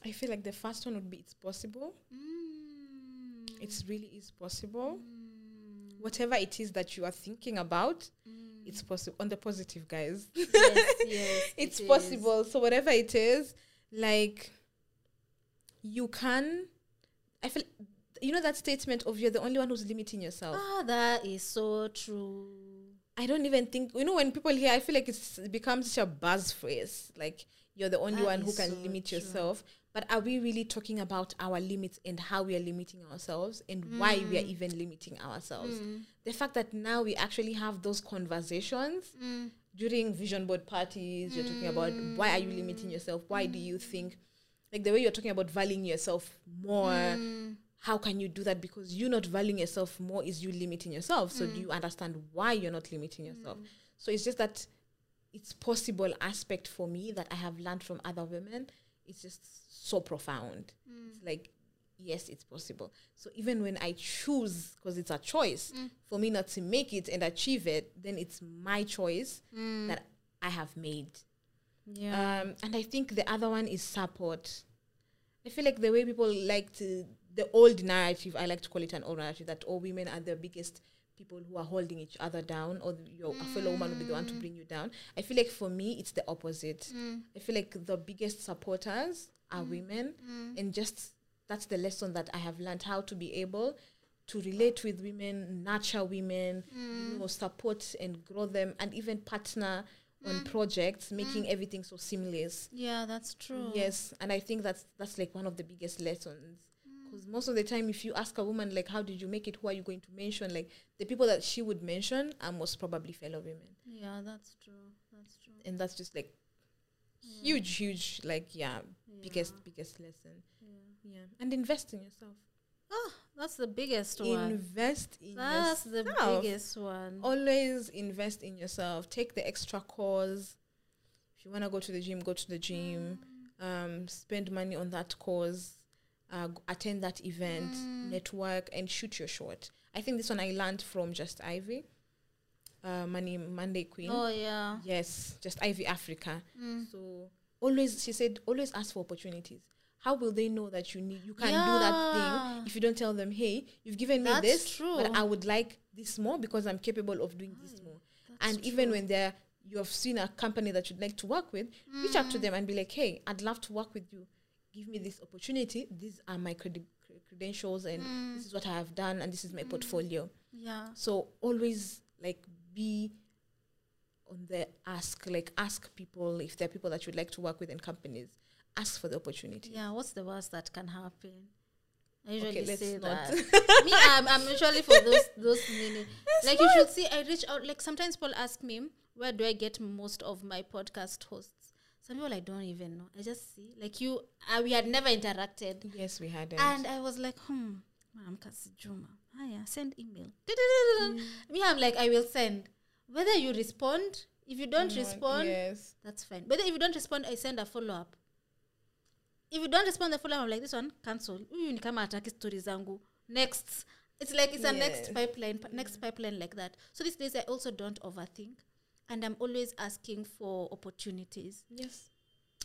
I feel like the first one would be it's possible.
Mm.
It really is possible. Whatever it is that you are thinking about, it's possible. On the positive, guys.
yes, yes,
it's
it is.
possible. So whatever it is, like you can. I feel you know that statement of you're the only one who's limiting yourself.
Ah, that is so true.
I don't even think you know when people hear. I feel like it's, it becomes such a buzz phrase. Like you're the only
That
one who can
so
limit
true.
yourself. But are we really talking about our limits and how we are limiting ourselves and why we
Mm.
are even limiting ourselves? The fact that now we actually have those conversations
Mm.
during vision board parties, you're talking about why are you limiting yourself? Why do you think, like the way you're talking about valuing yourself more?
Mm.
How can you do that? Because you not valuing yourself more is you limiting yourself. So
Mm.
do you understand why you're not limiting yourself? So it's just that it's possible aspect for me that I have learned from other women. It's just so profound.
Mm.
It's like, yes, it's possible. So even when I choose, because it's a choice
Mm.
for me not to make it and achieve it, then it's my choice that I have made.
Yeah.
Um, and I think the other one is support. I feel like the way people like to, the old narrative, I like to call it an old narrative, that all women are the biggest people who are holding each other down, or your a fellow woman will be the one to mm. bring you down. I feel like for me, it's the opposite. Mm. I feel like the biggest supporters are mm. women, and just that's the lesson that I have learned how to be able to relate with women, nurture women, you know, support and grow them, and even partner on projects, making everything so seamless.
yeah, that's true.
Yes, and I think that's that's like one of the biggest lessons. Because most of the time, if you ask a woman like, "How did you make it?" Who are you going to mention? Like the people that she would mention are most probably fellow women,
Yeah, that's true. That's true.
and that's just like huge, huge, like yeah, biggest biggest lesson.
Yeah.
Yeah, and invest in yourself.
Oh, that's the biggest one.
Invest in
That's the biggest one.
Always invest in yourself. Take the extra cause. If you want to go to the gym, go to the gym. Um, spend money on that cause. Uh, attend that event, network, and shoot your shot. I think this one I learned from Just Ivy, uh, Money Monday Queen.
Oh yeah.
Yes, Just Ivy Africa. So always, she said, always ask for opportunities. How will they know that you need you can do that thing if you don't tell them, hey, you've given me
That's
this,
true.
but I would like this more because I'm capable of doing this more.
That's
and even when they're you have seen a company that you'd like to work with, reach out to them and be like, hey, I'd love to work with you. Give me this opportunity. These are my credi- credentials, and mm. this is what I have done, and this is my mm. portfolio.
Yeah.
So always like be on the ask, like ask people if there are people that you'd like to work with in companies. Ask for the opportunity.
Yeah. What's the worst that can happen? I usually
Okay,
say
not.
that. me, I'm, I'm usually for those those mini. like you should see, I reach out. Like sometimes people ask me, where do I get most of my podcast hosts? Some people I don't even know. I just see like you. Uh, we had never interacted,
Yes, we had it.
and I was like, hmm, I'm Kasi Juma. Ah, send email. Me, I'm like, I will send. Whether you respond, if you don't respond,
yes.
that's fine. But if you don't respond, I send a follow up. If you don't respond the follow up, I'm like, this one, cancel. Huyu ni kama ataki story zangu. Next. It's like it's a
Yes.
next pipeline, next pipeline like that. So these days I also don't overthink. And I'm always asking for opportunities.
Yes.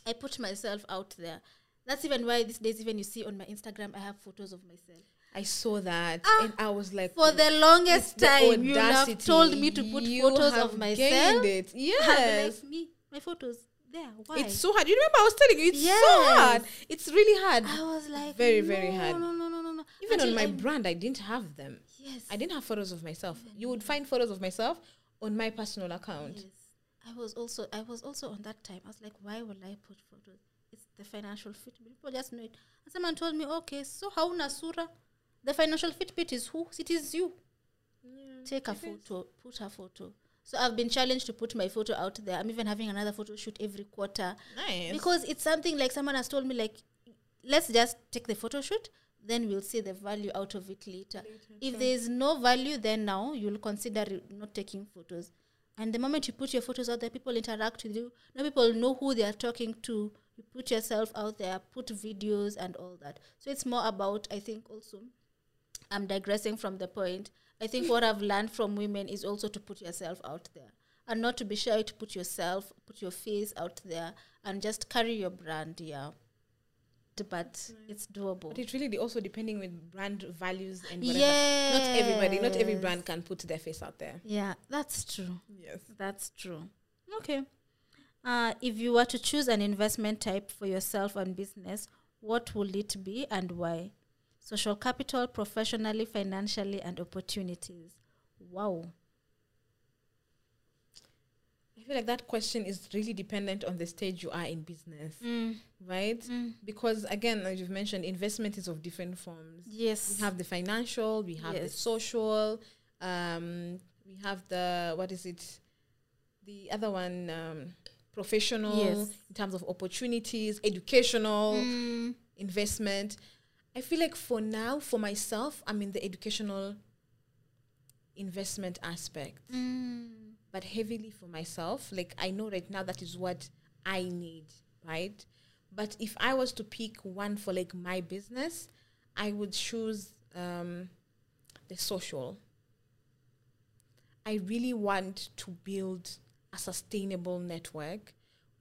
I put myself out there. That's even why these days, even you see on my Instagram, I have photos of myself.
I saw that
Ah,
and I was like,
For the longest
the
time, you have told me to put
You
photos of myself.
gained it. Yes.
like, me, my photos there. Why?
It's so hard. You remember I was telling you, it's so hard. It's really hard.
I was like,
Very,
no,
very hard.
No, no, no, no, no.
Even on my
I-
brand, I didn't have them.
yes,
I didn't have photos of myself. You would find photos of myself on my personal account.
Yes. I was also I was also on that time. I was like, why will I put photos? It's the financial Fitbit. People just know it. And someone told me, okay, so how Nasura? The financial Fitbit is who? It is you. Take a photo, put a photo. So I've been challenged to put my photo out there. I'm even having another photo shoot every quarter
Nice.
because it's something like someone has told me like, let's just take the photo shoot, then we'll see the value out of it later. If there is no value, then now you'll consider not taking photos. And the moment you put your photos out there, people interact with you. Now people know who they are talking to. You put yourself out there, put videos and all that. So it's more about, I think, also, I'm digressing from the point. I think what I've learned from women is also to put yourself out there and not to be shy to put yourself, put your face out there and just carry your brand, yeah. But it's doable.
But it's really also depending with brand values and whatever. Not everybody, not every brand can put their face out there.
Yeah, that's true.
Yes.
That's true. Okay. Uh, if you were to choose an investment type for yourself and business, what will it be and why? Social capital, professionally, financially, and opportunities. Wow.
Feel like that question is really dependent on the stage you are in business,
Mm.
right?
Mm.
Because again, as you've mentioned, investment is of different forms.
Yes.
We have the financial, we have the social, um, we have the what is it? The other one, um, professional
Yes.
in terms of opportunities, educational
Mm.
investment. I feel like for now, for myself, I'm in the educational investment aspect,
Mm.
But heavily for myself. Like I know right now that is what I need, right? But if I was to pick one for like my business, I would choose um, the social. I really want to build a sustainable network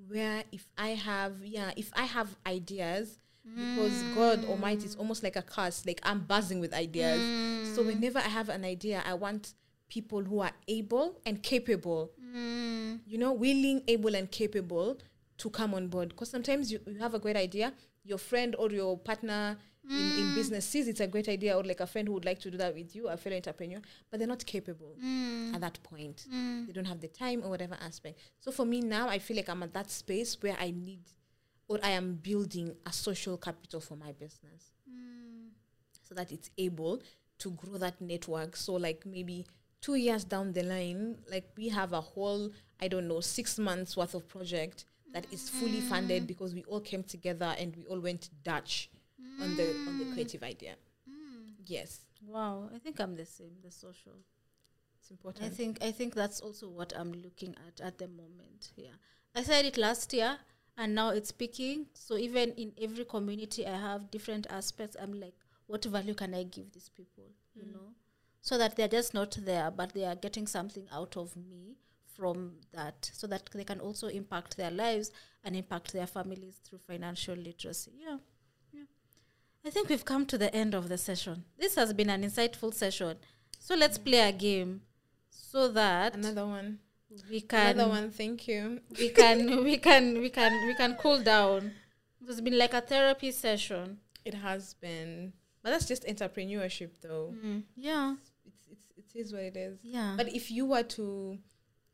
where if I have yeah, if I have ideas because God Almighty is almost like a curse, like I'm buzzing with ideas. So whenever I have an idea, I want people who are able and capable,
Mm.
you know, willing, able, and capable to come on board. Because sometimes you, you have a great idea, your friend or your partner in, in business sees it's a great idea, or like a friend who would like to do that with you, a fellow entrepreneur, but they're not capable
Mm.
at that point. They don't have the time or whatever aspect. So for me now, I feel like I'm at that space where I need or I am building a social capital for my business
Mm.
so that it's able to grow that network. So like maybe two years down the line, like we have a whole, I don't know, six months worth of project that is fully funded mm. because we all came together and we all went Dutch on the on the mm. creative idea. Mm. Yes.
Wow. I think I'm the same, the social.
It's important.
I think I think that's also what I'm looking at at the moment. Yeah, I said it last year, and now it's peaking. So even in every community, I have different aspects. I'm like, what value can I give these people? You know, so that they're just not there, but they are getting something out of me from that, so that they can also impact their lives and impact their families through financial literacy. Yeah. yeah. I think we've come to the end of the session. This has been an insightful session. So let's play a game so that
Another one.
we can
Another one. Thank you.
we can we can we can we can cool down. It's been like a therapy session.
It has been, but that's just entrepreneurship, though.
Mm, yeah,
it is what it is.
yeah.
But if you were to,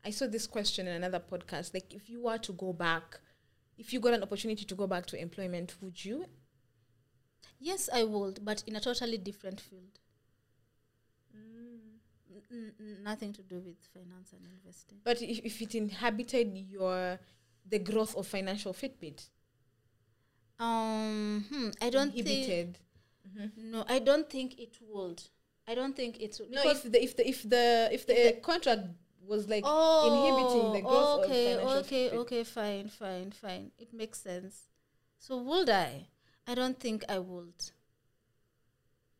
I saw this question in another podcast. Like, if you were to go back, if you got an opportunity to go back to employment, would you?
yes, I would, but in a totally different field. N- n- nothing to do with finance and investing.
But if, if it inhabited your the growth of financial Fitbit,
Um, hmm, I don't think.
inhibited.
No, I don't think it would. I don't think it would.
No,
because-
if the if the if the if the uh, contract was like oh, inhibiting the growth
okay,
of
okay,
Fitbit.
okay, fine, fine, fine. It makes sense. So would I? I don't think I would.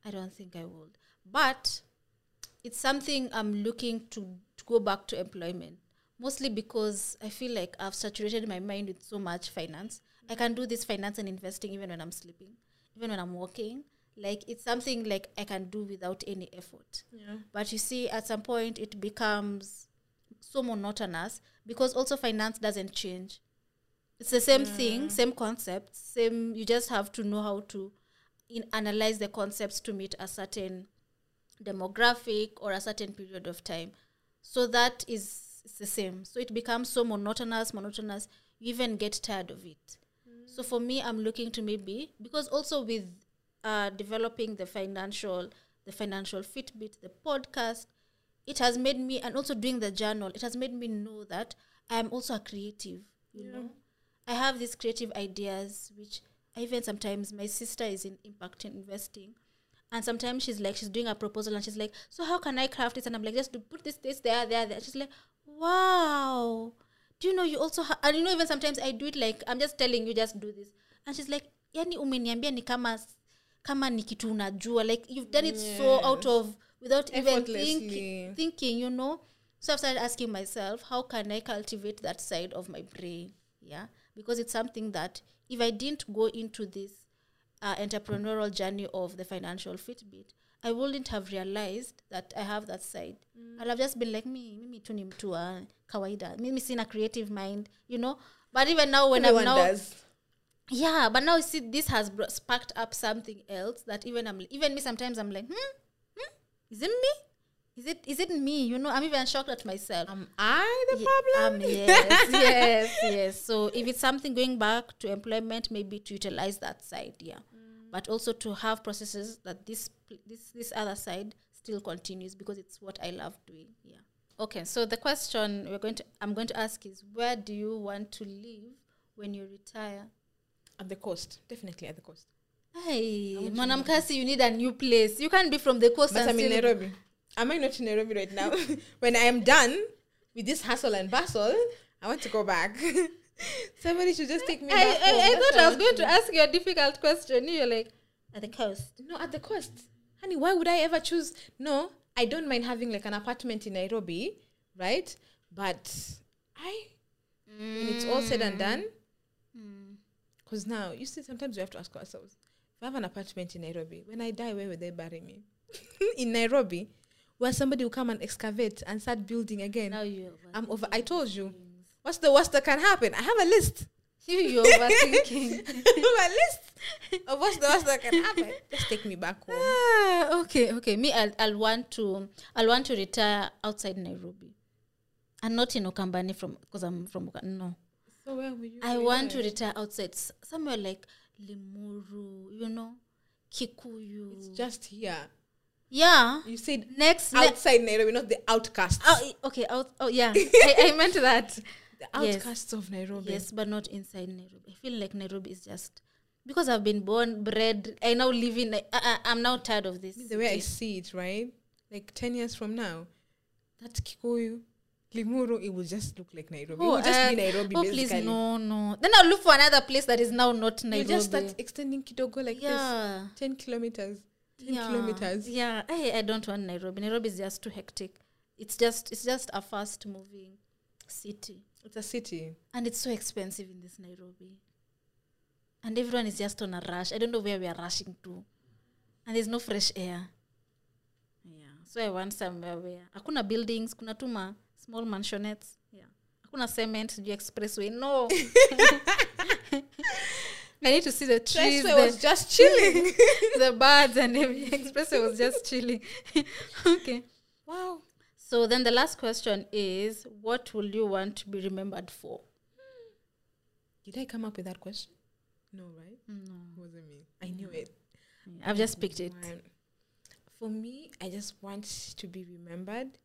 I don't think I would. But it's something I'm looking to, to go back to employment. Mostly because I feel like I've saturated my mind with so much finance. I mm. can do this finance and investing even when I'm sleeping, even when I'm walking. Like it's something like I can do without any effort.
Yeah.
But you see, at some point, it becomes so monotonous because also finance doesn't change. It's the same thing, same concept same. You just have to know how to in analyze the concepts to meet a certain demographic or a certain period of time. So that is it's the same. So it becomes so monotonous, monotonous. You even get tired of it. Mm. So for me, I'm looking to maybe because also with uh, developing the financial, the financial Fitbit, the podcast, it has made me, and also doing the journal, it has made me know that I am also a creative. You know, I have these creative ideas, which I even sometimes my sister is in impact investing, and sometimes she's like she's doing a proposal and she's like, so how can I craft this? And I'm like, just to put this, this, there, there, there. She's like, wow. Do you know you also ha-? and you know even sometimes I do it like I'm just telling you just do this, and she's like, yani umeniambia ni kama kama ni kitu unajua like you've done it so out of without even think, thinking you know? So i've started asking myself how can i cultivate that side of my brain? Yeah? Because it's something that if i didn't go into this uh, entrepreneurial journey of the financial fitbit i wouldn't have realized that i have that side. I'll have just been like me mimi tu ni mtu wa kawaida. Mimi sina creative mind you know? But even now when
Everyone
i'm now
does.
Yeah but now you see this has sparked up something else that even i'm even me sometimes i'm like hmm, hmm? Is it me? Is it is it me? You know i'm even shocked at myself.
Am I the
Ye-
problem?
um, yes yes yes. So if it's something going back to employment maybe to utilize that side yeah. But also to have processes that this this this other side still continues because it's what i love doing yeah. Okay so the question we're going to i'm going to ask is where do you want to live when you retire
At the coast, definitely at the coast.
Hey, Mwanamkasi, you need a new place. You can't be from the coast
But I'm in Nairobi. Am I not in Nairobi right now? when I am done with this hustle and bustle, I want to go back. Somebody should just take me
I,
back.
I,
home.
I
That's
thought I was going
do.
to ask you a difficult question. You're like, at the coast.
No, at the coast. Honey, why would I ever choose? No, I don't mind having like an apartment in Nairobi, right? But I, when it's all said and mm. done, because now, you see, sometimes we have to ask ourselves if I have an apartment in Nairobi, when I die, where will they bury me? in Nairobi, where somebody will come and excavate and start building again.
Now you're
I'm over. I told you. What's the worst that can happen? I have a list.
You, you're overthinking.
a list of what's the worst that can happen. Just take me back home.
ah, okay, okay. Me, I'll, I'll want to, I'll want to retire outside Nairobi, and not in Ukambani from because I'm from no.
So where will you?
I want to retire outside somewhere like Limuru, you know, Kikuyu.
It's just here.
yeah.
You said
Next, ne-
outside Nairobi, not the outcasts.
Oh, okay. Out. Oh, yeah. I, I meant that.
the
yes.
outcasts of Nairobi.
Yes, but not inside Nairobi. I feel like Nairobi is just because I've been born, bred. I now live in. I, I, I'm now tired of this.
The way I see it, right? Like 10 years from now, that Kikuyu, Limuru, it will just look like Nairobi. it will just
uh,
be Nairobi,
oh,
basically.
please, no, no. Then I'll look for another place that is now not
You just start extending Kidogo like
yeah,
this. 10 kilometers. 10
yeah,
kilometers.
Yeah, I, I don't want Nairobi. Nairobi is just too hectic. It's just, it's just a fast moving city.
It's a city.
And it's so expensive in this Nairobi. And everyone is just on a rush. I don't know where we are rushing to. And there's no fresh air. Yeah. So I want somewhere where hakuna buildings, kuna tuma small mansionettes. Yeah. Hakuna cement, sijui expressway. No. I need to see the trees,
Expressway was just chilling.
the birds and everything. Expressway was just chilling. okay.
wow.
So then the last question is what will you want to be remembered for?
Did I come up with that question? No, right?
No.
It wasn't me. I knew it.
I've just picked it.
For me, I just want to be remembered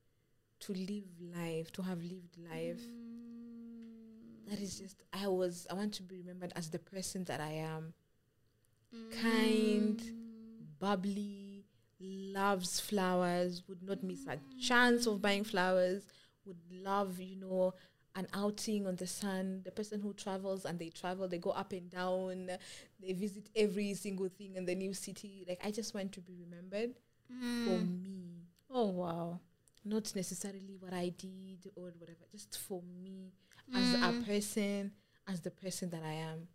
to live life, to have lived life. Mm. That is just I was I want to be remembered as the person that I am. Mm. Kind, bubbly, loves flowers, would not miss a mm. chance of buying flowers, would love, you know, an outing on the sun, the person who travels and they travel, they go up and down, they visit every single thing in the new city. Like I just want to be remembered for me.
Oh wow.
Not necessarily what I did or whatever, just for me as a person, as the person that I am.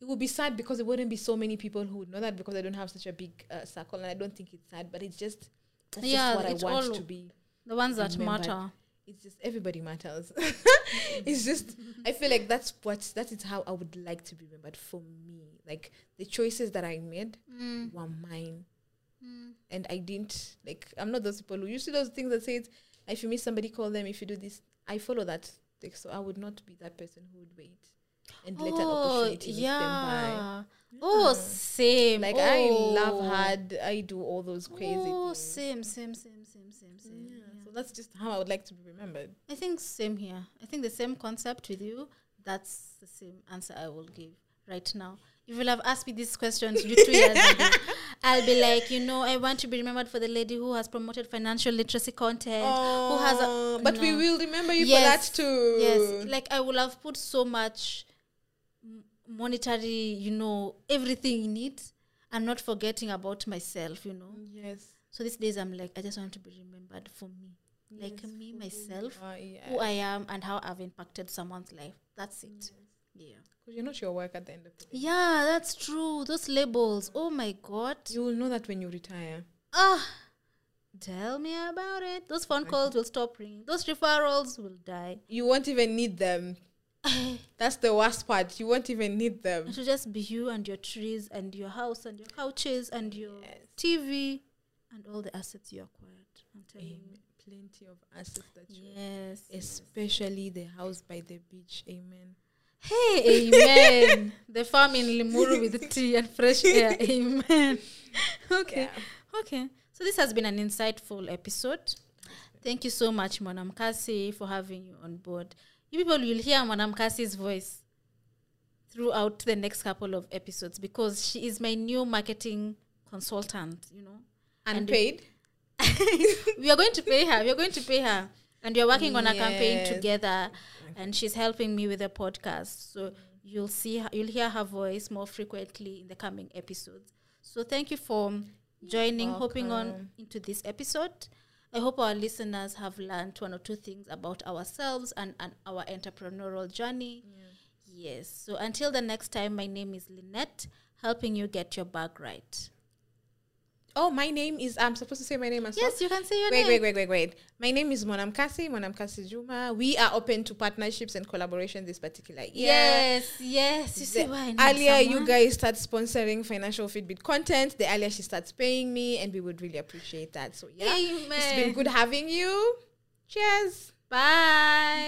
it would be sad because there wouldn't be so many people who would know that because I don't have such a big uh, circle, and I don't think it's sad, but it's just that's
Yeah,
just what I want to be.
The ones that
Remembered.
matter.
It's just everybody matters. it's just I feel like that's what that is how I would like to be remembered for me. Like the choices that I made
Mm.
were mine.
Mm.
and I didn't like I'm not those people who you see those things that says if you miss somebody call them if you do this I follow that like, so I would not be that person who would wait and let an
Oh,
opportunity them
yeah. Oh, same.
like I
Oh.
love hard I do all those crazy
Oh,
things
same, same, same, same, same, same.
yeah.
Yeah.
so that's just how I would like to be remembered
I think same here. I think the same concept with you. That's the same answer I will give right now. If you'll have asked me these questions two years ago, I'll be like, you know, I want to be remembered for the lady who has promoted financial literacy content, who has a
Oh, but we will remember you
Yes,
for that too
Yes, like I will have put so much monetary, you know, everything in it. I'm not forgetting about myself, you know.
yes
So these days I'm like, I just want to be remembered for me, like
Yes,
me,
for who
myself,
are, yes.
who I am, and how I've impacted someone's life. That's it. Yeah.
because you're not your work at the end of the day
Yeah, that's true. Those labels. Oh my god.
you will know that when you retire
Ah, tell me about it. Those phone calls will stop ringing. Those referrals will die.
you won't even need them That's the worst part. You won't even need them.
It should just be you and your trees and your house and your couches and your
Yes.
TV and all the assets you acquired. I'm telling
Amen. Plenty of assets that
you.
you
Yes. yes.
especially the house by the beach. Amen.
Hey, amen. the farm in Limuru with tea and fresh air. Amen. Okay.
Yeah.
Okay. So this has been an insightful episode. Thank you so much, Monam Kasi, for having you on board. You people will hear madam Kasi's voice throughout the next couple of episodes because she is my new marketing consultant, you know. And-
Unpaid.
we are going to pay her. We are going to pay her. And you're working on a campaign together and she's helping me with the podcast. So you'll see her, you'll hear her voice more frequently in the coming episodes. So thank you for joining, hopping on into this episode. I hope our listeners have learned one or two things about ourselves and, and our entrepreneurial journey. Yes. So until the next time, my name is Lynette, helping you get your bag right.
Oh, my name is. I'm supposed to say my name as well.
Yes, you can say your
Wait,
name.
wait, wait, wait, wait. Wait. My name is Mwanamkasi, Monam Kasi Juma. We are open to partnerships and collaboration this particular year.
Yes, yes. You see
The
why I need
earlier you guys start sponsoring financial Fitbit content, the earlier she starts paying me, and we would really appreciate that. So yeah, it's been good having you. Cheers.
Bye.